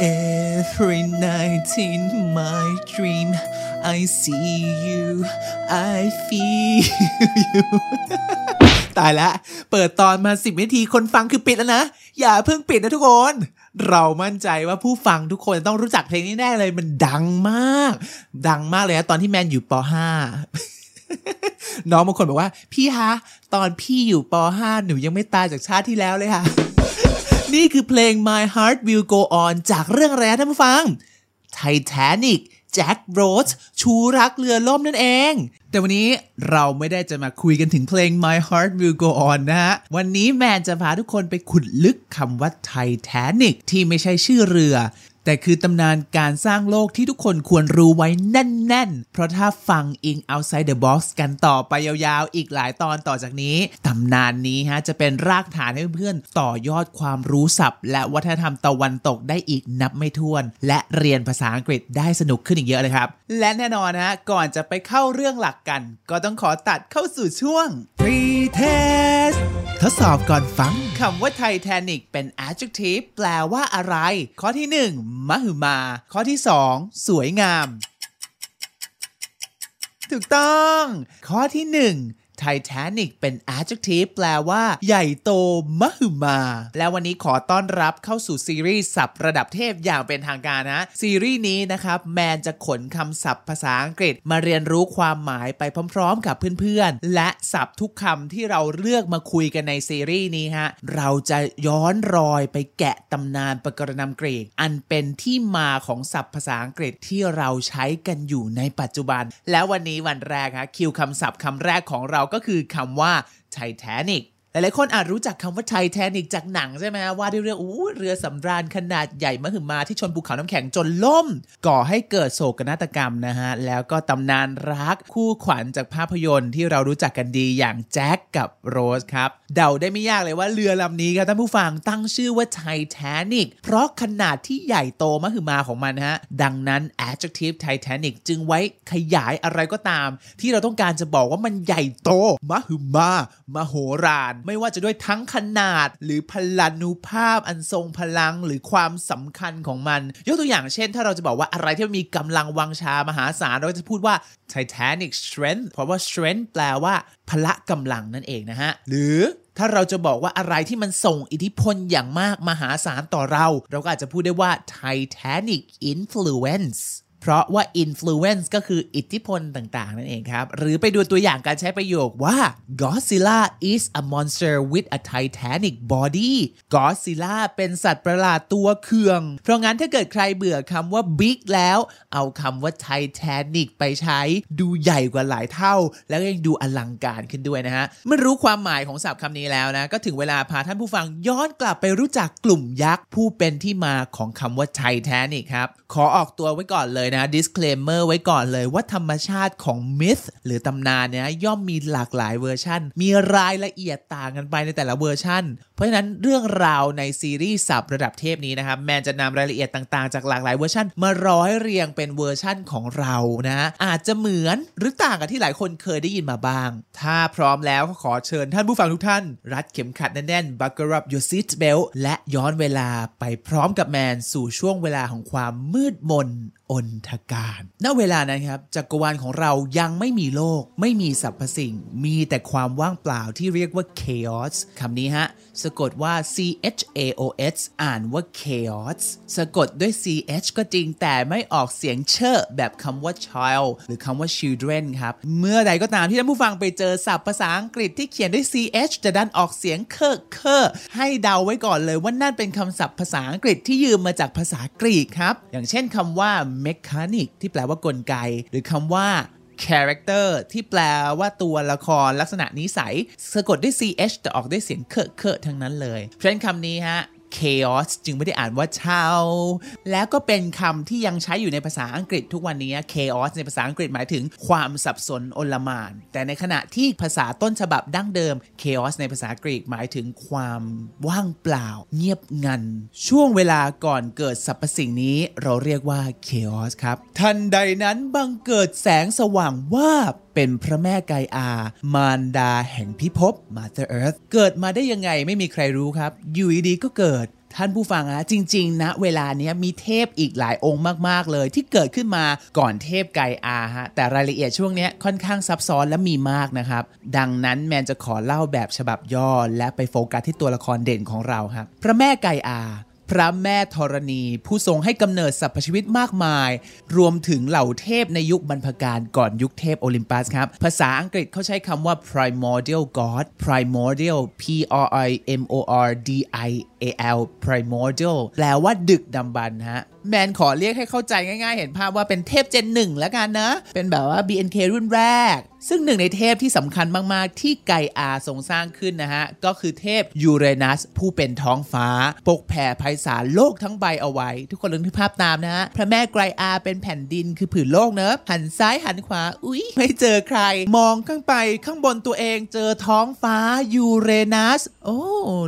Every night in my dream I see you I feel you ตายละเปิดตอนมา10นาทีคนฟังคือปิดแล้วนะ อย่าเพิ่งปิดนะทุกคน เรามั่นใจว่าผู้ฟังทุกคนต้องรู้จักเพลงนี้แน่เลยมันดังมาก ดังมากเลยนะตอนที่แมนอยู่ป .5 น้องบางคนบอกว่า พี่ฮะ ตอนพี่อยู่ป .5 หนูยังไม่ตายจากชาติที่แล้วเลยค่ะ นี่คือเพลง My Heart Will Go On จากเรื่องแรนะท่านผู้ฟัง Titanic แจ็คโรสชูรักเรือล่มนั่นเอง แต่วันนี้เราไม่ได้จะมาคุยกันถึงเพลง My Heart Will Go On นะฮะ วันนี้แมนจะพาทุกคนไปขุดลึกคำว่า Titanic ที่ไม่ใช่ชื่อเรือ แต่คือตำนานการสร้างโลกที่ทุกคนควรรู้ไว้แน่น ๆ เพราะถ้าฟัง In Outside the Box กันต่อไปยาวๆ อีกหลายตอนต่อจากนี้ ตำนานนี้ฮะจะเป็นรากฐานให้เพื่อนๆต่อยอดความรู้ศัพท์ และวัฒนธรรมตะวันตกได้อีกนับไม่ถ้วน และเรียนภาษาอังกฤษได้สนุกขึ้นอีกเยอะเลยครับ และแน่นอนฮะก่อนจะไปเข้าเรื่องหลักกัน ก็ต้องขอตัดเข้าสู่ช่วง Pre-test ทดสอบก่อนฟังคำว่า Titanic เป็น adjective แปลว่าอะไร ข้อที่ 1มหึมา ข้อที่ 2 สวยงาม ถูกต้อง ข้อที่ 1 Titanic เป็น adjective แปลว่า ใหญ่โตมหึมา แล้ววันนี้ขอต้อนรับเข้าสู่ซีรีส์ศัพท์ระดับเทพอย่างเป็นทางการนะ ซีรีส์นี้นะครับแมนจะขนคำศัพท์ภาษาอังกฤษมาเรียนรู้ความหมายไปพร้อมๆ กับเพื่อนๆ และศัพท์ทุกคำที่เราเลือกมาคุยกันในซีรีส์นี้ฮะ เราจะย้อนรอยไปแกะตำนานประกรณำกรีก อันเป็นที่มาของศัพท์ภาษาอังกฤษที่เราใช้กันอยู่ในปัจจุบัน แล้ววันนี้วันแรกฮะคิวคำศัพท์คำแรกของเราก็คือคำว่า Titanic หลายๆคนอาจรู้จักคำว่าไททานิกจากหนังใช่ไหมว่าด้วยเรื่องอู้เรือสำราญขนาดใหญ่มหึมาที่ชนภูเขาน้ำแข็งจนล่ม ก่อให้เกิดโศกนาฏกรรมนะฮะ แล้วก็ตำนานรักคู่ขวัญจากภาพยนตร์ที่เรารู้จักกันดีอย่างแจ็คกับโรสครับ เดาได้ไม่ยากเลยว่าเรือลำนี้ครับท่านผู้ฟังตั้งชื่อว่าไททานิกเพราะขนาดที่ใหญ่โตมหึมาของมันฮะ ดังนั้น adjective Titanic จึงไว้ขยายอะไรก็ตาม ที่เราต้องการจะบอกว่ามันใหญ่โตมหึมามโหฬารไม่ว่าจะด้วยทั้งขนาด หรือพลานุภาพอันทรงพลังหรือความสำคัญของมัน ยกตัวอย่างเช่น ถ้าเราจะบอกว่าอะไรที่มีกำลังวังชามหาศาลเราจะพูดว่า Titanic strength เพราะว่า strength แปลว่าพละกำลังนั่นเองนะฮะ หรือถ้าเราจะบอกว่าอะไรที่มันส่งอิทธิพลอย่างมากมหาศาลต่อเรา เราก็อาจจะพูดได้ว่า Titanic influence ราะว่า influence ก็คืออิทธิพลต่างๆ นั่นเองครับ หรือไปดูตัวอย่างการใช้ประโยคว่า Godzilla is a monster with a titanic body Godzilla เป็นสัตว์ประหลาดตัวเคือง เพราะงั้นถ้าเกิดใครเบื่อคำว่า big แล้ว เอาคำว่า Titanic ไปใช้ดูใหญ่กว่าหลายเท่า แล้วยังดูอลังการขึ้นด้วยนะฮะเมื่อรู้ความหมายของศัพท์คำนี้แล้วนะ ก็ถึงเวลาพาท่านผู้ฟังย้อนกลับไปรู้จักกลุ่มยักษ์ผู้เป็นที่มาของคำว่า Titanic ครับ ขอออกตัวไว้ก่อนเลยนะ disclaimer ไว้ก่อนเลยว่าธรรมชาติของ myth หรือตำนานเนี่ยย่อมมีหลากหลายเวอร์ชันมีรายละเอียดต่างกันไปในแต่ละเวอร์ชันเพราะฉะนั้นเรื่องราวในซีรีส์ศัพท์ระดับเทพนี้นะครับแมนจะนำรายละเอียดต่างๆ จากหลากหลายเวอร์ชันมาร้อยเรียงเป็นเวอร์ชันของเรานะ อาจจะเหมือนหรือต่างกับที่หลายคนเคยได้ยินมาบ้าง ถ้าพร้อมแล้วก็ขอเชิญท่านผู้ฟังทุกท่าน รัดเข็มขัดแน่นๆ buckle up your seat belt และย้อนเวลาไปพร้อมกับแมนสู่ช่วงเวลาของความมืดมน อนทการ ณ เวลานั้นครับ จักรวาลของเรายังไม่มีโลก ไม่มีสรรพสิ่ง มีแต่ความว่างเปล่าที่เรียกว่า chaos คำนี้ฮะ สะกดว่า C H A O S อ่านว่า chaos สะกดด้วย C H ก็จริงแต่ไม่ออกเสียงเชอแบบคำว่า child หรือคำว่า children ครับ เมื่อใดก็ตามที่ท่านผู้ฟังไปเจอศัพท์ภาษาอังกฤษที่เขียนด้วย C H จะดันออกเสียงเคอเคอให้เดาไว้ก่อนเลยว่านั่นเป็นคำศัพท์ภาษาอังกฤษที่ยืมมาจากภาษากรีกครับ อย่างเช่นคำว่า mechanic ที่แปลว่ากลไก หรือคำว่า character ที่แปลว่าตัวละครลักษณะนิสัย สะกดด้วย ch แต่ออกด้วยเสียงเคอะเคอะทั้งนั้นเลย เพราะฉะนั้นคำนี้ฮะ chaos จึงไม่ได้อ่านว่าเช่าแล้วก็เป็นคำที่ยังใช้อยู่ในภาษาอังกฤษทุกวันนี้ chaos ในภาษาอังกฤษหมายถึงความสับสนโอลมาน แต่ในขณะที่ภาษาต้นฉบับดั้งเดิม chaos ในภาษากรีกหมายถึงความว่างเปล่า เงียบงัน ช่วงเวลาก่อนเกิดสรรพสิ่งนี้เราเรียกว่า chaos ครับ ทันใดนั้นบังเกิดแสงสว่างวาบ เป็นพระแม่ไกอา มารดาแห่งพิภพ Mother Earth เกิดมาได้ยังไงไม่มีใครรู้ครับ อยู่ดีๆก็เกิดท่านผู้ฟังฮะจริงๆนะเวลาเนี้ยมีเทพอีกหลายองค์มากๆเลย ที่เกิดขึ้นมาก่อนเทพไกอาฮะแต่รายละเอียดช่วงเนี้ยค่อนข้างซับซ้อนและมีมากนะครับ ดังนั้นแมนจะขอเล่าแบบฉบับย่อและไปโฟกัสที่ตัวละครเด่นของเราครับพระแม่ไกอา พระแม่ธรณี ผู้ทรงให้กำเนิดสรรพชีวิตมากมาย รวมถึงเหล่าเทพในยุคบรรพกาลก่อนยุคเทพโอลิมปัสครับ ภาษาอังกฤษเขาใช้คำว่า primordial god primordial p r i m o r d i a l primordial แปลว่าดึกดำบรรพ์ฮะแมนขอเรียกให้เข้าใจง่ายๆ เห็นภาพว่าเป็นเทพเจนหนึ่งแล้วกันนะ เป็นแบบว่า BNK รุ่นแรกซึ่งหนึ่งในเทพที่สำคัญมาก ๆ ที่ไกอาทรงสร้างขึ้นนะฮะ ก็คือเทพยูเรนัส ผู้เป็นท้องฟ้า ปกแผ่ไพศาลโลกทั้งใบเอาไว้ ทุกคนลองนึกภาพตามนะฮะ พระแม่ไกอาเป็นแผ่นดินคือผืนโลกเนอะหันซ้ายหันขวา อุ๊ย ไม่เจอใคร มองข้างไปข้างบนตัวเองเจอท้องฟ้ายูเรนัส โอ้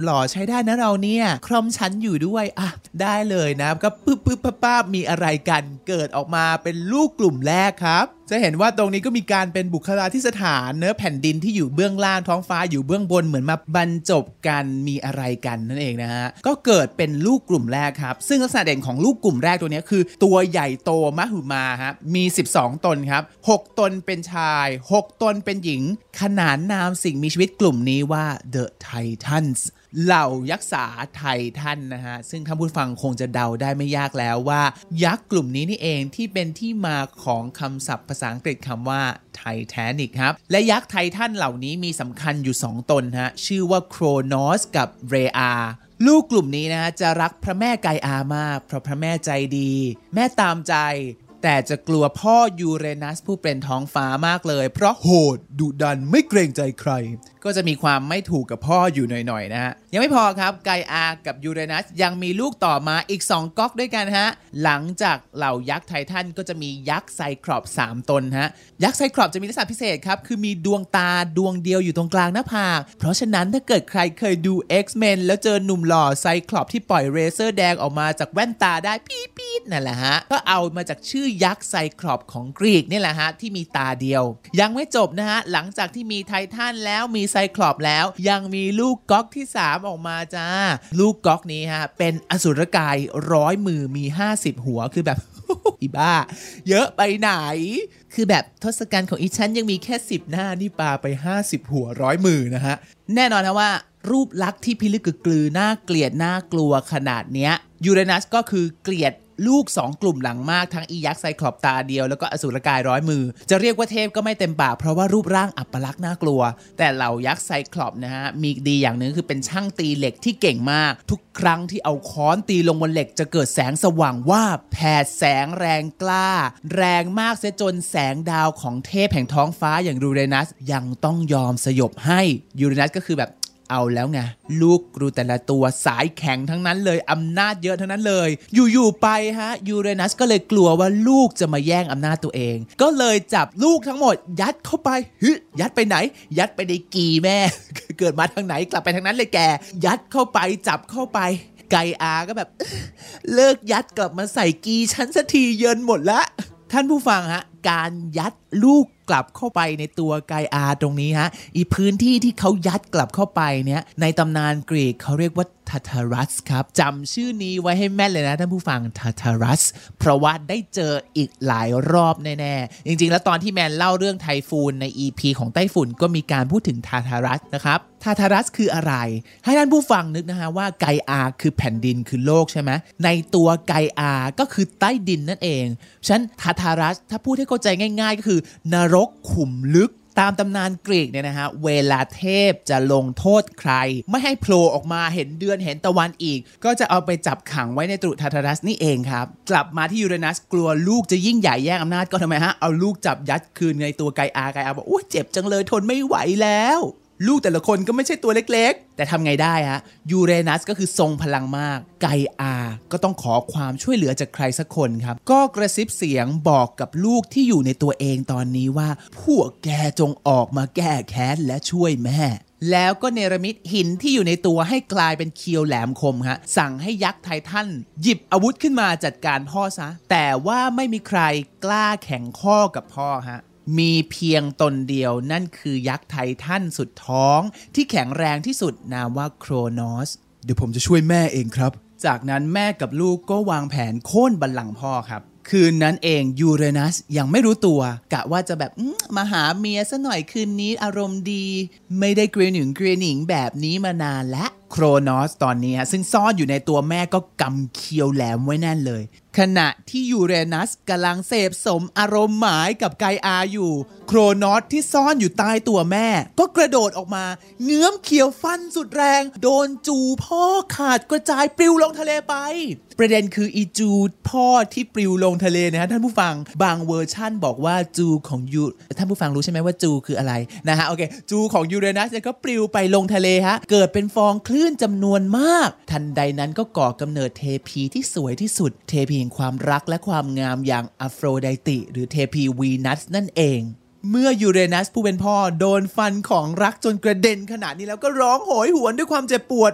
หล่อใช้ได้นะเราเนี่ย ครอมชั้นอยู่ด้วยอะได้เลยนะก็ปึ๊บปึ๊บป้าป้ามีอะไรกันเกิดออกมาเป็นลูกกลุ่มแรกครับ จะเห็นว่าตรงนี้ก็มีการเป็นบุคลาธิสถานเนื้อแผ่นดินที่อยู่เบื้องล่างท้องฟ้าอยู่เบื้องบนเหมือนมาบรรจบกันมีอะไรกันนั่นเองนะฮะก็เกิดเป็นลูกกลุ่มแรกครับ ซึ่งลักษณะเด่นของลูกกลุ่มแรกตัวนี้คือ ตัวใหญ่โตมหึมาฮะมี 12 ตนครับ 6 ตนเป็นชาย 6 ตนเป็นหญิง ขนานนามสิ่งมีชีวิตกลุ่มนี้ว่า The Titans เหล่ายักษ์สาไททันนะฮะ ซึ่งท่านผู้ฟังคงจะเดาได้ไม่ยากแล้วว่า ยักษ์กลุ่มนี้นี่เองที่เป็นที่มาของคำศัพท์ภาษาอังกฤษคำว่าไทแทนิกครับ และยักษ์ไททันเหล่านี้มีสำคัญอยู่ 2 ตนฮะ ชื่อว่าโครโนสกับเรอาลูกกลุ่มนี้นะฮะจะรักพระแม่ไกอามาก เพราะพระแม่ใจดี แม่ตามใจ แต่จะกลัวพ่อยูเรนัสผู้เป็นท้องฟ้ามากเลย เพราะโหดดุดันไม่เกรงใจใครก็จะมีความไม่ถูกกับพ่ออยู่หน่อยๆนะฮะ ยังไม่พอครับไกอากับยูเรนัสยังมีลูกต่อมาอีก 2ก๊อกด้วยกันฮะ หลังจากเหล่ายักษ์ไททันก็จะมียักษ์ไซคลอปส์3ตนฮะ ยักษ์ไซคลอปส์จะมีลักษณะพิเศษครับ คือมีดวงตาดวงเดียวอยู่ตรงกลางหน้าผาก เพราะฉะนั้นถ้าเกิดใครเคยดู X-Men แล้วเจอหนุ่มหล่อไซครอปที่ปล่อยเรเซอร์แดงออกมาจากแว่นตาได้ปี๊ดๆนั่นแหละฮะ ก็เอามาจากชื่อยักษ์ไซครอปของกรีกนี่แหละฮะที่มีตาเดียว ยังไม่จบนะฮะหลังจากที่มีไททันแล้วมีไซครอปแล้ว ยังมีลูกก๊อกที่ 3 ออกมาจ้า ลูกก๊อกนี้ฮะ เป็นอสุรกายร้อยมือมี 50 หัวคือแบบอีบ้า เยอะไปไหน คือแบบทศกัณฐ์ของอีฉันยังมีแค่ 10 หน้านี่ปาไป 50 หัวร้อยมือนะฮะ แน่นอนนะว่ารูปลักษณ์ที่พิลึกกึกกลือน่าเกลียดน่ากลัวขนาดเนี้ยยูเรนัสก็คือเกลียด ลูก 2 กลุ่มหลังมากทั้งอียักษ์ไซคลอปตาเดียวแล้วก็อสูรกายร้อยมือ จะเรียกว่าเทพก็ไม่เต็มปากเพราะว่ารูปร่างอัปลักษณ์น่ากลัว แต่เหล่ายักษ์ไซคลอปนะฮะมีดีอย่างหนึ่งคือเป็นช่างตีเหล็กที่เก่งมาก ทุกครั้งที่เอาค้อนตีลงบนเหล็กจะเกิดแสงสว่างวาบแผดแสงแรงกล้า แรงมากเสียจนแสงดาวของเทพแห่งท้องฟ้าอย่างยูเรนัสยังต้องยอมสยบให้ยูเรนัสก็คือแบบ เอาแล้วไงลูกกรูแต่ละตัวสายแข็งทั้งนั้นเลยอำนาจเยอะทั้งนั้นเลย อยู่ๆไปฮะยูเรนัสก็เลยกลัวว่าลูกจะมาแย่งอำนาจตัวเอง ก็เลยจับลูกทั้งหมด ยัดเข้าไปฮึยัดไปไหน ยัดไปในกีแม่ เกิดมาทางไหนกลับไปทางนั้นเลยแก ยัดเข้าไปจับเข้าไปไกอาก็แบบ เลิกยัดกลับมาใส่กีฉันสักทีเยินหมดละท่านผู้ฟังฮะ การยัดลูกกลับเข้าไปในตัวไกอาตรงนี้ฮะ อีพื้นที่ที่เขายัดกลับเข้าไปเนี่ย ในตำนานกรีกเขาเรียกว่าทาทารัสครับจำชื่อนี้ไว้ให้แม่นเลยนะท่านผู้ฟังทาทารัส เพราะว่าได้เจออีกหลายรอบแน่ๆ จริงๆ แล้วตอนที่แมนเล่าเรื่องไทฟูนใน EP ของไต้ฝุ่นก็มีการพูดถึงทาทารัสนะครับทาทารัสคืออะไร ให้ท่านผู้ฟังนึกนะฮะว่าไกอาคือแผ่นดินคือโลกใช่ไหมในตัวไกอาก็คือใต้ดินนั่นเองฉันทาทารัสถ้าพูดให้เข้าใจง่าย ๆ ก็คือนรกขุมลึกตามตำนานกรีกเนี่ยนะฮะเวลาเทพจะลงโทษใคร ไม่ให้โผล่ออกมาเห็นเดือนเห็นตะวันอีก ก็จะเอาไปจับขังไว้ในตรุทาทารัสนี่เองครับ กลับมาที่ยูเรนัสกลัวลูกจะยิ่งใหญ่แย่งอำนาจก็ทำไมฮะ เอาลูกจับยัดคืนในตัวไกอาไกอาบอกโอ้ยเจ็บจังเลยทนไม่ไหวแล้ว ลูกแต่ละคนก็ไม่ใช่ตัวเล็กๆ แต่ทำไงได้ฮะยูเรนัสก็คือทรงพลังมาก ไกอาก็ต้องขอความช่วยเหลือจากใครสักคนครับ ก็กระซิบเสียงบอกกับลูกที่อยู่ในตัวเองตอนนี้ว่า พวกแกจงออกมาแก้แค้นและช่วยแม่แล้วก็เนรมิตหินที่อยู่ในตัวให้กลายเป็นเคียวแหลมคมฮะสั่งให้ยักษ์ไททันหยิบอาวุธขึ้นมาจัดการพ่อซะ แต่ว่าไม่มีใครกล้าแข่งข้อกับพ่อฮะ มีเพียงตนเดียวนั่นคือยักษ์ไททันสุดท้อง ที่แข็งแรงที่สุดนามว่าโครโนสเดี๋ยวผมจะช่วยแม่เองครับ จากนั้นแม่กับลูกก็วางแผนโค่นบัลลังก์พ่อครับคืนนั้นเองยูเรนัสยังไม่รู้ตัว กะว่าจะแบบอื้อมาหาเมียซะหน่อยคืนนี้อารมณ์ดี ไม่ได้เกรียนหนิงเกรียนหนิงแบบนี้มานานและ โครนอสตอนนี้ฮะซึ่งซ่อนอยู่ในตัวแม่ก็กำเคียวแหลมไว้แน่นเลย ขณะที่ยูเรนัสกำลังเสพสมอารมณ์หมายกับไกอาอยู่ โครนอสที่ซ่อนอยู่ใต้ตัวแม่ ก็กระโดดออกมา เงื้อเคียวฟันสุดแรง โดนจูพ่อขาดกระจายปลิวลงทะเลไป ประเด็นคืออีจูพ่อที่ปลิวลงทะเลนะฮะท่านผู้ฟังบางเวอร์ชั่นบอกว่าจูของยูท่านผู้ฟังรู้ใช่ไหมว่าจูคืออะไรนะฮะโอเคจูของยูเรนัสก็ปลิวไปลงทะเลฮะเกิดเป็นฟองคลื่นจำนวนมาก ทันใดนั้นก็ก่อกำเนิดเทพีที่สวยที่สุด เทพีแห่งความรักและความงามอย่างอโฟรไดติ หรือเทพีวีนัสนั่นเองเมื่อยูเรนัสผู้เป็นพ่อโดนฟันของรักจนกระเด็นขนาดนี้แล้วก็ร้องโหยหวนด้วยความเจ็บปวด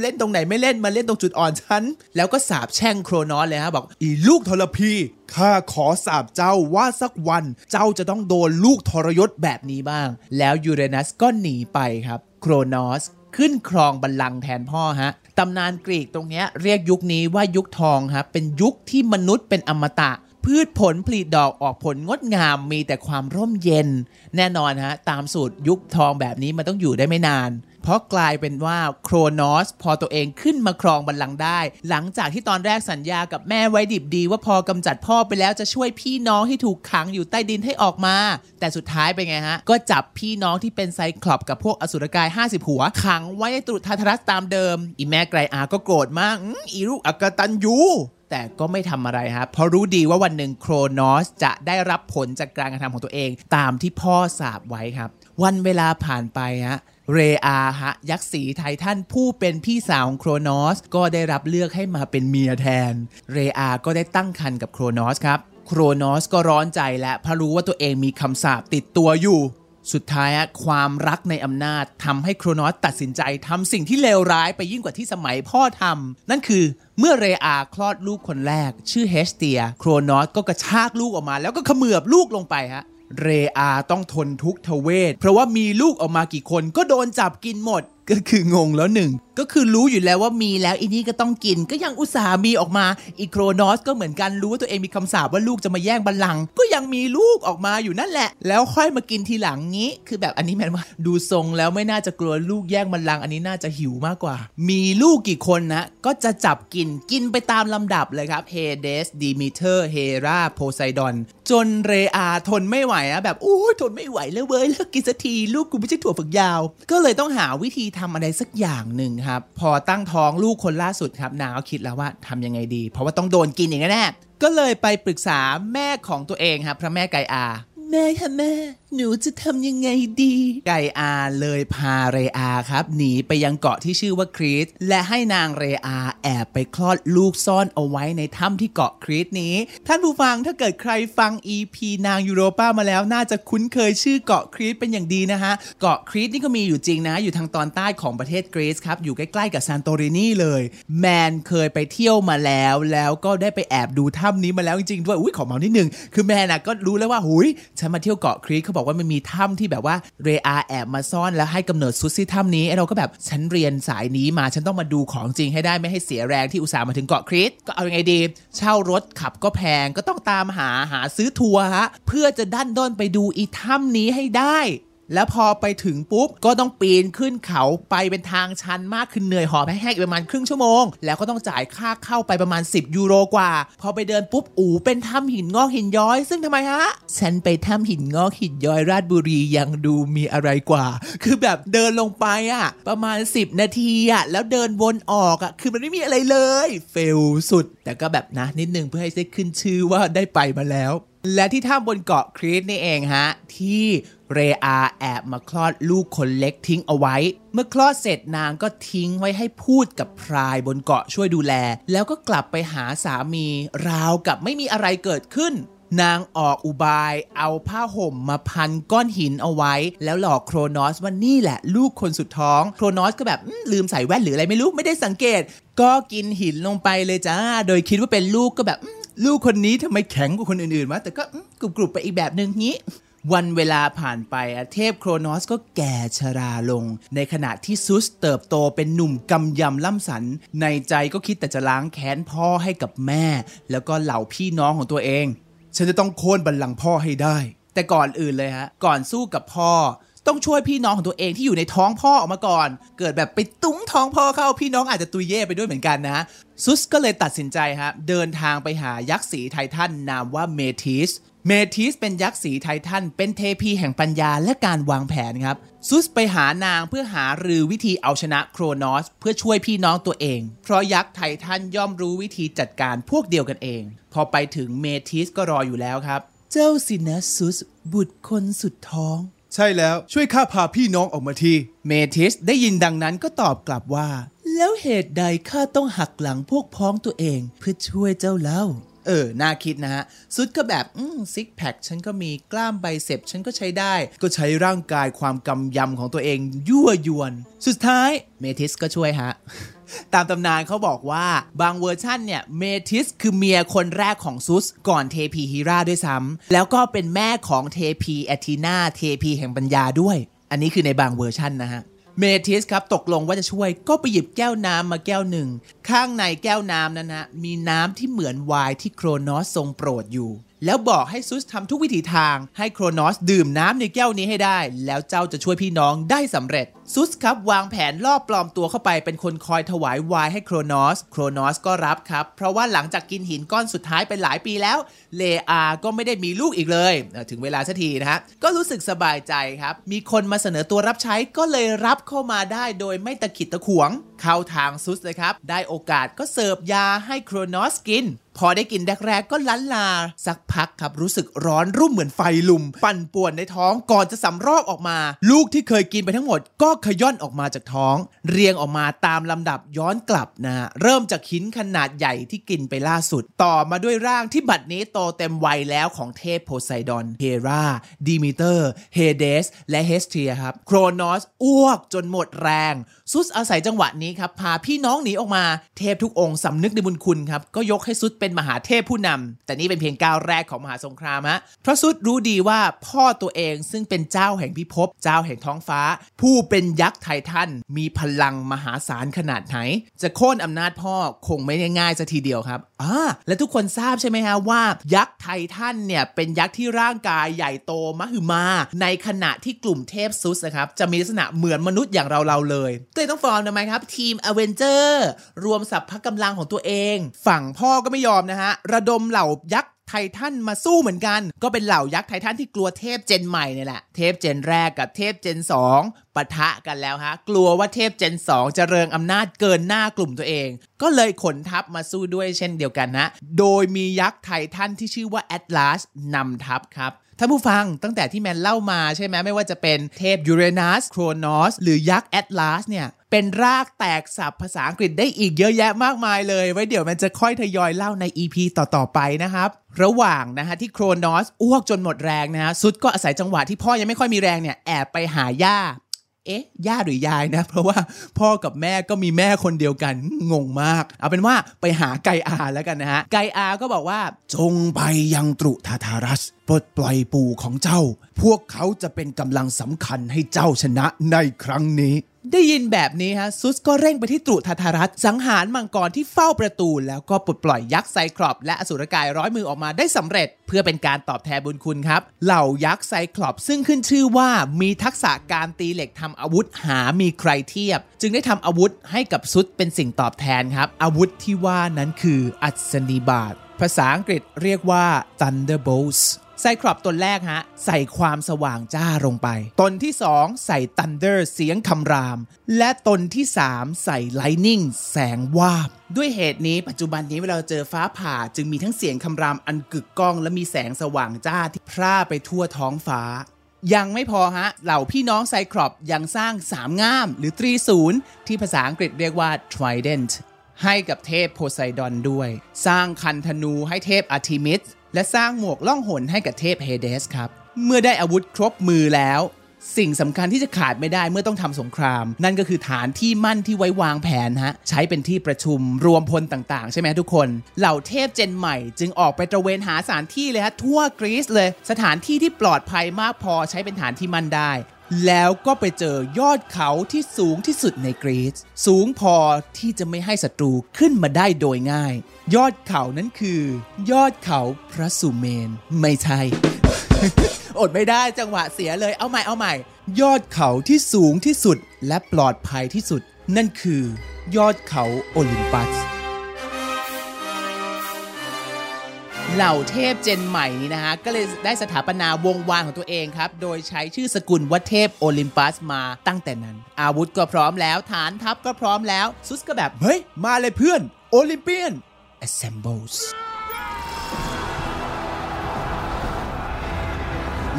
เล่นตรงไหนไม่เล่นมาเล่นตรงจุดอ่อนฉัน แล้วก็สาบแช่งโครนอสเลยฮะบอก อีลูกทรพีข้าขอสาบเจ้าว่าสักวันเจ้าจะต้องโดนลูกทรยศแบบนี้บ้าง แล้วยูเรนัสก็หนีไปครับ โครนอส ขึ้นครองบัลลังก์แทนพ่อฮะตำนานกรีกตรงนี้เรียกยุคนี้ว่ายุคทองครับเป็นยุคที่มนุษย์เป็นอมตะ พืชผลผลิดอกออกผลงดงามมีแต่ความร่มเย็น แน่นอนฮะตามสูตรยุคทองแบบนี้มันต้องอยู่ได้ไม่นาน เพราะกลายเป็นว่าโครนอสพอตัวเองขึ้นมาครองบัลลังก์ได้ หลังจากที่ตอนแรกสัญญากับแม่ไว้ดิบดี ว่าพอกำจัดพ่อไปแล้วจะช่วยพี่น้องที่ถูกขังอยู่ใต้ดินให้ออกมา แต่สุดท้ายเป็นไงฮะ ก็จับพี่น้องที่เป็นไซคลอปกับพวกอสุรกาย 50 หัว ขังไว้ในตรุทาทรัสตามเดิม อีแม่ไกรอาก็โกรธมากอีลูกอกตันยูแต่ก็ไม่ทำอะไรครับ เพราะรู้ดีว่าวันหนึ่งโครนอสจะได้รับผลจากการกระทำของตัวเอง ตามที่พ่อสาบไว้ครับ วันเวลาผ่านไปฮะ เรอาฮะยักษ์สีไททันผู้เป็นพี่สาวของโครนอสก็ได้รับเลือกให้มาเป็นเมียแทน เรอาก็ได้ตั้งครรภ์กับโครนอสครับ โครนอสก็ร้อนใจและเพราะรู้ว่าตัวเองมีคำสาปติดตัวอยู่ สุดท้ายความรักในอำนาจทำให้โครนอสตัดสินใจทำสิ่งที่เลวร้ายไปยิ่งกว่าที่สมัยพ่อทำนั่นคือเมื่อเรอาคลอดลูกคนแรก ชื่อเฮสเตีย โครนอสก็กระชากลูกออกมา แล้วก็เขมือบลูกลงไปฮะ เรอาต้องทนทุกทเวท เพราะว่ามีลูกออกมากี่คนก็โดนจับกินหมด ก็คืองงแล้วหนึ่งก็คือรู้อยู่แล้วว่ามีแล้วอีนี่ก็ต้องกิน ก็ยังอุตส่าห์มีออกมาอีโครนอสก็เหมือนกันรู้ว่าตัวเองมีคำสาปว่าลูกจะมาแย่งบัลลังก์ก็ยังมีลูกออกมาอยู่นั่นแหละ แล้วค่อยมากินทีหลังงี้ คือแบบอันนี้แมนว่าดูทรงแล้วไม่น่าจะกลัวลูกแย่งบัลลังก์อันนี้น่าจะหิวมากกว่า มีลูกกี่คนนะ ก็จะจับกินกินไปตามลำดับเลยครับเฮเดสดีมิเตอร์เฮราโพไซดอนจนเรอาทนไม่ไหวอะแบบโอ้ยทนไม่ไหวแล้วเว้ยเลิกกินสักทีลูกกูไม่ใช่ถั่วฝักยาว ก็เลยต้องหาวิธีทำอะไรสักอย่างหนึ่งครับ พอตั้งท้องลูกคนล่าสุดครับนางก็คิดแล้วว่าทำยังไงดี เพราะว่าต้องโดนกินอย่างแน่ก็เลยไปปรึกษาแม่ของตัวเองครับพระแม่ไกอา แม่คะแม่ หนูจะทำยังไงดี ไกอาเลยพาเรอาครับหนีไปยังเกาะที่ชื่อว่าครีตและให้นางเรอาแอบไปคลอดลูกซ่อนเอาไว้ในถ้ำที่เกาะครีตนี้ ท่านผู้ฟังถ้าเกิดใครฟัง EP นางยูโรป้ามาแล้ว น่าจะคุ้นเคยชื่อเกาะครีตเป็นอย่างดีนะฮะเกาะครีตนี่ก็มีอยู่จริงนะอยู่ทางตอนใต้ของประเทศกรีซครับอยู่ใกล้ๆกับซานโตรินีเลยแมนเคยไปเที่ยวมาแล้วแล้วก็ได้ไปแอบดูถ้ำนี้มาแล้วจริงๆด้วยอุ้ยขอเมานิดนึงคือแมนน่ะก็รู้แล้วว่าหุยฉันมาเที่ยวเกาะครีตเขาบอกว่ามันมีถ้ำที่แบบว่าเรอาแอบมาซ่อนแล้วให้กำเนิดซุซี่ถ้ำนี้เราก็แบบฉันเรียนสายนี้มาฉันต้องมาดูของจริงให้ได้ไม่ให้เสียแรงที่อุตส่าห์มาถึงเกาะคริสก็เอายังไงดี เช่ารถขับก็แพงก็ต้องตามหาหาซื้อทัวร์ฮะเพื่อจะดันด้นไปดูอีถ้ำนี้ให้ได้ แล้วพอไปถึงปุ๊บก็ต้องปีนขึ้นเขาไปเป็นทางชันมากขึ้นเหนื่อยหอบแห้งๆอีกประมาณครึ่งชั่วโมง แล้วก็ต้องจ่ายค่าเข้าไปประมาณ 10 ยูโรกว่า พอไปเดินปุ๊บอูเป็นถ้ำหินงอกหินย้อย ซึ่งทำไมฮะ ฉันไปถ้ำหินงอกหินย้อยราชบุรียังดูมีอะไรกว่า คือแบบเดินลงไปอะประมาณ 10 นาทีอะแล้วเดินวนออกอะคือมันไม่มีอะไรเลยเฟลสุด แต่ก็แบบนะนิดนึงเพื่อให้ได้ขึ้นชื่อว่าได้ไปมาแล้ว และที่ถ้ำบนเกาะครีตนี่เองฮะที่ เรอาแอบมาคลอดลูกคนเล็กทิ้งเอาไว้ เมื่อคลอดเสร็จนางก็ทิ้งไว้ให้พูดกับพรายบนเกาะช่วยดูแล แล้วก็กลับไปหาสามี ราวกับไม่มีอะไรเกิดขึ้น นางออกอุบายเอาผ้าห่มมาพันก้อนหินเอาไว้ แล้วหลอกโครนอสว่านี่แหละ ลูกคนสุดท้อง โครนอสก็แบบลืมใส่แว่นหรืออะไรไม่รู้ไม่ได้สังเกต ก็กินหินลงไปเลยจ้า โดยคิดว่าเป็นลูกก็แบบลูกคนนี้ทำไมแข็งกว่าคนอื่นๆวะแต่ก็กรุบๆไปอีกแบบหนึ่งนี้ วันเวลาผ่านไปเทพโครนอสก็แก่ชราลง ในขณะที่ซุสเติบโตเป็นหนุ่มกำยำล่ำสัน ในใจก็คิดแต่จะล้างแค้นพ่อให้กับแม่ แล้วก็เหล่าพี่น้องของตัวเอง ฉันจะต้องโค่นบัลลังก์พ่อให้ได้ แต่ก่อนอื่นเลยฮะก่อนสู้กับพ่อต้องช่วยพี่น้องของตัวเองที่อยู่ในท้องพ่อออกมาก่อน เกิดแบบไปตุ้งท้องพ่อเข้าพี่น้องอาจจะตุยเย่ไปด้วยเหมือนกันนะ ซุสก็เลยตัดสินใจฮะเดินทางไปหายักษ์สีไททันนามว่าเมทิส เมทิสเป็นยักษ์สีไททัน เป็นเทพีแห่งปัญญาและการวางแผนครับ ซุสไปหานางเพื่อหารือวิธีเอาชนะโครนอส เพื่อช่วยพี่น้องตัวเอง เพราะยักษ์ไททันย่อมรู้วิธีจัดการพวกเดียวกันเอง พอไปถึงเมทิสก็รออยู่แล้วครับ เจ้าสินะซุส บุตรคนสุดท้อง ใช่แล้วช่วยข้าพาพี่น้องออกมาที เมทิสได้ยินดังนั้นก็ตอบกลับว่า แล้วเหตุใดข้าต้องหักหลังพวกพ้องตัวเอง เพื่อช่วยเจ้าเล่า เออ น่าคิดนะฮะซุดก็แบบอืมซิกแพคฉันก็มีกล้ามไบเซปฉันก็ใช้ได้ ก็ใช้ร่างกายความกำยำของตัวเอง ยั่วยวน สุดท้ายเมทิสก็ช่วยฮะ ตามตำนานเขาบอกว่าบางเวอร์ชั่นเนี่ย เมทิสคือเมียคนแรกของซุส ก่อนเทพีฮีราด้วยซ้ำแล้วก็เป็นแม่ของเทพีแอทีนาเทพีแห่งปัญญาด้วย อันนี้คือในบางเวอร์ชั่นนะฮะ เมทิสครับตกลงว่าจะช่วยก็ไปหยิบแก้วน้ำมาแก้วหนึ่ง ข้างในแก้วน้ำนั้นนะมีน้ำที่เหมือนไวน์ที่โครนอสทรงโปรดอยู่ แล้วบอกให้ซุสทำทุกวิถีทาง ให้โครนอสดื่มน้ำในแก้วนี้ให้ได้ แล้วเจ้าจะช่วยพี่น้องได้สำเร็จ ซุสครับวางแผนล่อปลอมตัวเข้าไปเป็นคนคอยถวายไวน์ให้โครนอส โครนอสก็รับครับ เพราะว่าหลังจากกินหินก้อนสุดท้ายไปหลายปีแล้ว เรอาก็ไม่ได้มีลูกอีกเลย ถึงเวลาสักทีนะฮะ ก็รู้สึกสบายใจครับ มีคนมาเสนอตัวรับใช้ก็เลยรับเข้ามาได้โดยไม่ตะขิดตะขวง เข้าทางซุสเลยครับ ได้โอกาสก็เสิร์ฟยาให้โครนอสกิน พอได้กินแรกๆก็ลันลา สักพักครับรู้สึกร้อนรุ่มเหมือนไฟรุม ปั่นป่วนในท้องก่อนจะสำรอกออกมา ลูกที่เคยกินไปทั้งหมด ก็ขย้อนออกมาจากท้อง เรียงออกมาตามลำดับย้อนกลับนะฮะเริ่มจากหินขนาดใหญ่ที่กินไปล่าสุด ต่อมาด้วยร่างที่บัดนี้โตเต็มวัยแล้วของเทพโพไซดอนเฮราดีมิเตอร์เฮเดสและเฮสเทียครับโครนอสอ้วกจนหมดแรง ซุสอาศัยจังหวะนี้ครับพาพี่น้องหนีออกมาเทพทุกองค์สำนึกในบุญคุณครับก็ยกให้ซุสเป็นมหาเทพผู้นำแต่นี่เป็นเพียงก้าวแรกของมหาสงครามฮะพระซุสรู้ดีว่าพ่อตัวเองซึ่งเป็นเจ้าแห่งพิภพเจ้าแห่งท้องฟ้า ผู้เป็นยักษ์ไททันมีพลังมหาศาลขนาดไหน จะโค่นอำนาจพ่อคงไม่ได้ง่ายซะทีเดียวครับอ่าและทุกคนทราบใช่ไหมฮะว่า ยักษ์ไททันเนี่ยเป็นยักษ์ที่ร่างกายใหญ่โตมหึมา ในขณะที่กลุ่มเทพซุสนะครับจะมีลักษณะเหมือนมนุษย์อย่างเราเราเลยก็เลยต้องฟอร์มไงครับทีมอเวนเจอร์รวมสัพพะกำลังของตัวเอง ฝั่งพ่อก็ไม่ยอมนะฮะระดมเหล่ายักษ์ไททันมาสู้เหมือนกัน ก็เป็นเหล่ายักษ์ไททันที่กลัวเทพเจนใหม่เนี่ยแหละ เทพเจนแรกกับเทพเจน 2ปะทะกันแล้วฮะ กลัวว่าเทพเจน 2 จะเริงอำนาจเกินหน้ากลุ่มตัวเอง ก็เลยขนทัพมาสู้ด้วยเช่นเดียวกันนะ โดยมียักษ์ไททันที่ชื่อว่าแอตลาสนำทัพครับท่านผู้ฟังตั้งแต่ที่แมนเล่ามาใช่ไหมไม่ว่าจะเป็นเทพยูเรนัสโครนอสหรือยักษ์แอตลาสเนี่ย เป็นรากแตกศัพท์ภาษาอังกฤษได้อีกเยอะแยะมากมายเลย ไว้เดี๋ยวมันจะค่อยทยอยเล่าใน EP ต่อ ๆ ไปนะครับ ระหว่างนะฮะที่โครนอสอ้วกจนหมดแรงนะฮะซุดก็อาศัยจังหวะที่พ่อยังไม่ค่อยมีแรงเนี่ยแอบไปหาย่าเอ๊ะย่าหรือยายนะ เพราะว่าพ่อกับแม่ก็มีแม่คนเดียวกันงงมาก เอาเป็นว่าไปหาไกอาแล้วกันนะฮะ ไกอาก็บอกว่า จงไปยังตรุทาทารัสปลดปล่อยปู่ของเจ้า พวกเขาจะเป็นกำลังสำคัญให้เจ้าชนะในครั้งนี้ ได้ยินแบบนี้ฮะซุสก็เร่งไปที่ตรุทาทารัสสังหารมังกรที่เฝ้าประตู แล้วก็ปลดปล่อยยักษ์ไซคลอปและอสูรกายร้อยมือออกมาได้สำเร็จ เพื่อเป็นการตอบแทนบุญคุณครับ เหล่ายักษ์ไซคลอปซึ่งขึ้นชื่อว่ามีทักษะการตีเหล็กทำอาวุธหามีใครเทียบ จึงได้ทำอาวุธให้กับซุสเป็นสิ่งตอบแทนครับ อาวุธที่ว่านั้นคืออัศนีบาตภาษาอังกฤษเรียกว่า thunderbolts ไซครอปตนแรกฮะ ใส่ความสว่างจ้าลงไป ตนที่ 2 ใส่ Thunder เสียงคำราม และตนที่ 3 ใส่ Lightning แสงวาบ ด้วยเหตุนี้ปัจจุบันนี้เวลาเราเจอฟ้าผ่าจึงมีทั้งเสียงคำรามอันกึกก้อง และมีแสงสว่างจ้าที่พร่าไปทั่วท้องฟ้า ยังไม่พอฮะ เหล่าพี่น้องไซครอปยังสร้างสามง่าม หรือตรีศูนย์ที่ภาษาอังกฤษเรียกว่า trident ให้กับเทพโพไซดอนด้วย สร้างคันธนูให้เทพอาร์ทิมิส และสร้างหมวกล่องหนให้กับเทพเฮเดสครับ เมื่อได้อาวุธครบมือแล้ว สิ่งสำคัญที่จะขาดไม่ได้เมื่อต้องทำสงคราม นั่นก็คือฐานที่มั่นที่ไว้วางแผนฮะใช้เป็นที่ประชุมรวมพลต่างๆ ใช่ไหมทุกคน เหล่าเทพ gen ใหม่จึงออกไปตระเวนหาสถานที่เลยฮะทั่วกรีซเลย สถานที่ที่ปลอดภัยมากพอใช้เป็นฐานที่มั่นได้ แล้วก็ไปเจอยอดเขาที่สูงที่สุดในกรีซสูงพอที่จะไม่ให้ศัตรูขึ้นมาได้โดยง่าย ยอดเขานั้นคือ ยอดเขาพระสุเมน ไม่ใช่ อดไม่ได้จังหวะเสียเลยเอาใหม่เอาใหม่ ยอดเขาที่สูงที่สุดและปลอดภัยที่สุด นั่นคือ ยอดเขาโอลิมปัส เหล่าเทพเจนใหม่นี้นะฮะ ก็เลยได้สถาปนาวงวานของตัวเองครับ โดยใช้ชื่อสกุลวัดเทพโอลิมปัสมาตั้งแต่นั้น อาวุธก็พร้อมแล้วฐานทัพก็พร้อมแล้ว ซุสก็แบบ เฮ้ย มาเลยเพื่อน โอลิมเปียน assembles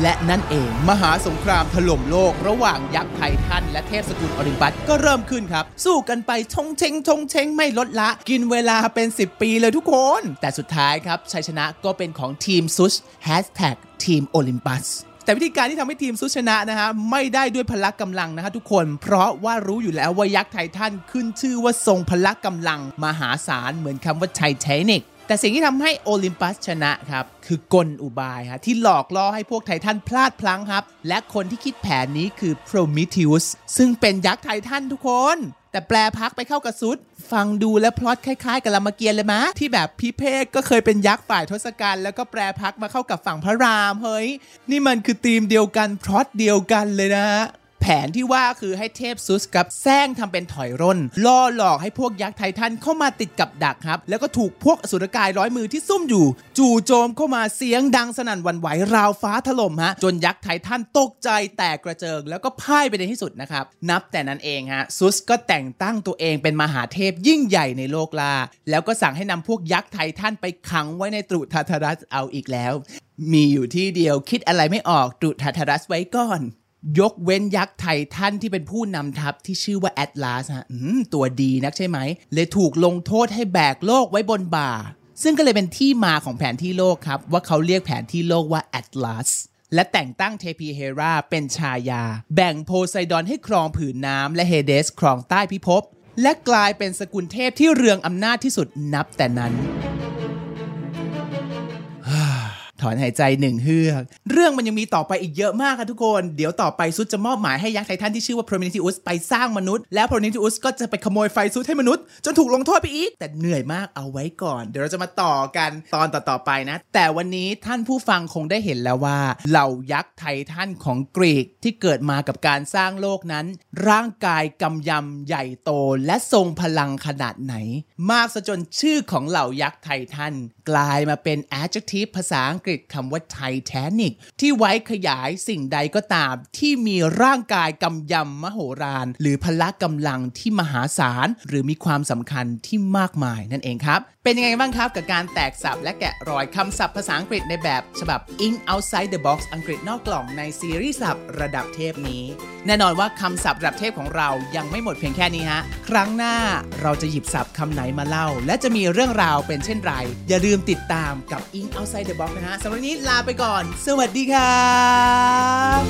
และนั่นเองมหาสงครามถล่มโลก ระหว่างยักษ์ไททันและเทพสกุลโอลิมปัสก็เริ่มขึ้นครับ สู้กันไปชงเชงชงเชงไม่ลดละ กินเวลาเป็น 10 ปีเลยทุกคน แต่สุดท้ายครับ ชัยชนะก็เป็นของทีมซุชแฮชแท็กทีมโอลิมปัสแต่วิธีการที่ทำให้ทีมซุสชนะนะฮะไม่ได้ด้วยพละกำลังนะฮะทุกคน เพราะว่ารู้อยู่แล้วว่ายักษ์ไททันขึ้นชื่อว่าทรงพละกำลังมหาศาลเหมือนคำว่าไทเทนิก แต่สิ่งที่ทำให้โอลิมปัสชนะครับ คือกลอุบายฮะที่หลอกล่อให้พวกไททันพลาดพลั้งครับ และคนที่คิดแผนนี้คือ Prometheus ซึ่งเป็นยักษ์ไททันทุกคน แต่แปรพักตร์ไปเข้ากับซุส ฟังดูแล้วพล็อตคล้ายๆ กับรามเกียรติเลยมะ ที่แบบพิเภกก็เคยเป็นยักษ์ฝ่ายทศกัณฐ์แล้วก็แปรพักตร์มาเข้ากับฝั่งพระรามเฮ้ยนี่มันคือธีมเดียวกันพล็อตเดียวกันเลยนะ แผนที่ว่าคือให้เทพซุสกับแซงทำเป็นถอยร่นล่อหลอกให้พวกยักษ์ไททันเข้ามาติดกับดักครับ แล้วก็ถูกพวกอสุรกายร้อยมือที่ซุ่มอยู่ จู่โจมเข้ามาเสียงดังสนั่นวันไหวราวฟ้าถล่มฮะจนยักษ์ไททันตกใจแตกกระเจิง แล้วก็พ่ายไปในที่สุดนะครับ นับแต่นั้นเองฮะซุสก็แต่งตั้งตัวเองเป็นมหาเทพยิ่งใหญ่ในโลกลาแล้วก็สั่งให้นำพวกยักษ์ไททันไปขังไว้ในตรุทาทรัสเอาอีกแล้ว มีอยู่ที่เดียวคิดอะไรไม่ออกตรุทาทรัสไว้ก่อน ยกเว้นยักษ์ไททันที่เป็นผู้นำทัพที่ชื่อว่าแอตลาสฮะตัวดีนักใช่ไหม เลยถูกลงโทษให้แบกโลกไว้บนบ่า ซึ่งก็เลยเป็นที่มาของแผนที่โลกครับ ว่าเขาเรียกแผนที่โลกว่าแอตลาสและแต่งตั้งเทพีเฮราเป็นชายา แบ่งโพไซดอนให้ครองผืนน้ำและเฮเดสครองใต้พิภพและกลายเป็นสกุลเทพที่เรืองอำนาจที่สุดนับแต่นั้น ถอนหายใจหนึ่งเฮือกเรื่องมันยังมีต่อไปอีกเยอะมากค่ะทุกคน เดี๋ยวต่อไปซุดจะมอบหมายให้ยักษ์ไททันที่ชื่อว่า Prometheus ไปสร้างมนุษย์ แล้ว Prometheus ก็จะไปขโมยไฟซุดให้มนุษย์ จนถูกลงโทษไปอีก แต่เหนื่อยมากเอาไว้ก่อน เดี๋ยวเราจะมาต่อกันตอนต่อๆไปนะ แต่วันนี้ท่านผู้ฟังคงได้เห็นแล้วว่าเหล่ายักษ์ไททันของกรีกที่เกิดมากับการสร้างโลกนั้น ร่างกายกำยำใหญ่โตและทรงพลังขนาดไหน มากซะจนชื่อของเหล่ายักษ์ไททันกลายมาเป็น adjective ภาษาอังกฤษคำว่า Titanic ที่ไว้ขยายสิ่งใดก็ตาม ที่มีร่างกายกำยำมโหฬารหรือพละกำลังที่มหาศาล หรือมีความสำคัญที่มากมายนั่นเองครับ เป็นยังไงบ้างครับกับการแตกสับและแกะรอยคำศัพท์ภาษาอังกฤษในแบบฉบับ In Outside the Box อังกฤษนอกกล่องในซีรีส์ศัพท์ระดับเทพนี้ แน่นอนว่าคำศัพท์ระดับเทพของเรายังไม่หมดเพียงแค่นี้ฮะครั้งหน้าเราจะหยิบศัพท์คำไหนมาเล่า และจะมีเรื่องราวเป็นเช่นไร อย่าลืมติดตามกับ In Outside the Box นะฮะสำหรับนี้ลาไปก่อน สวัสดีครับ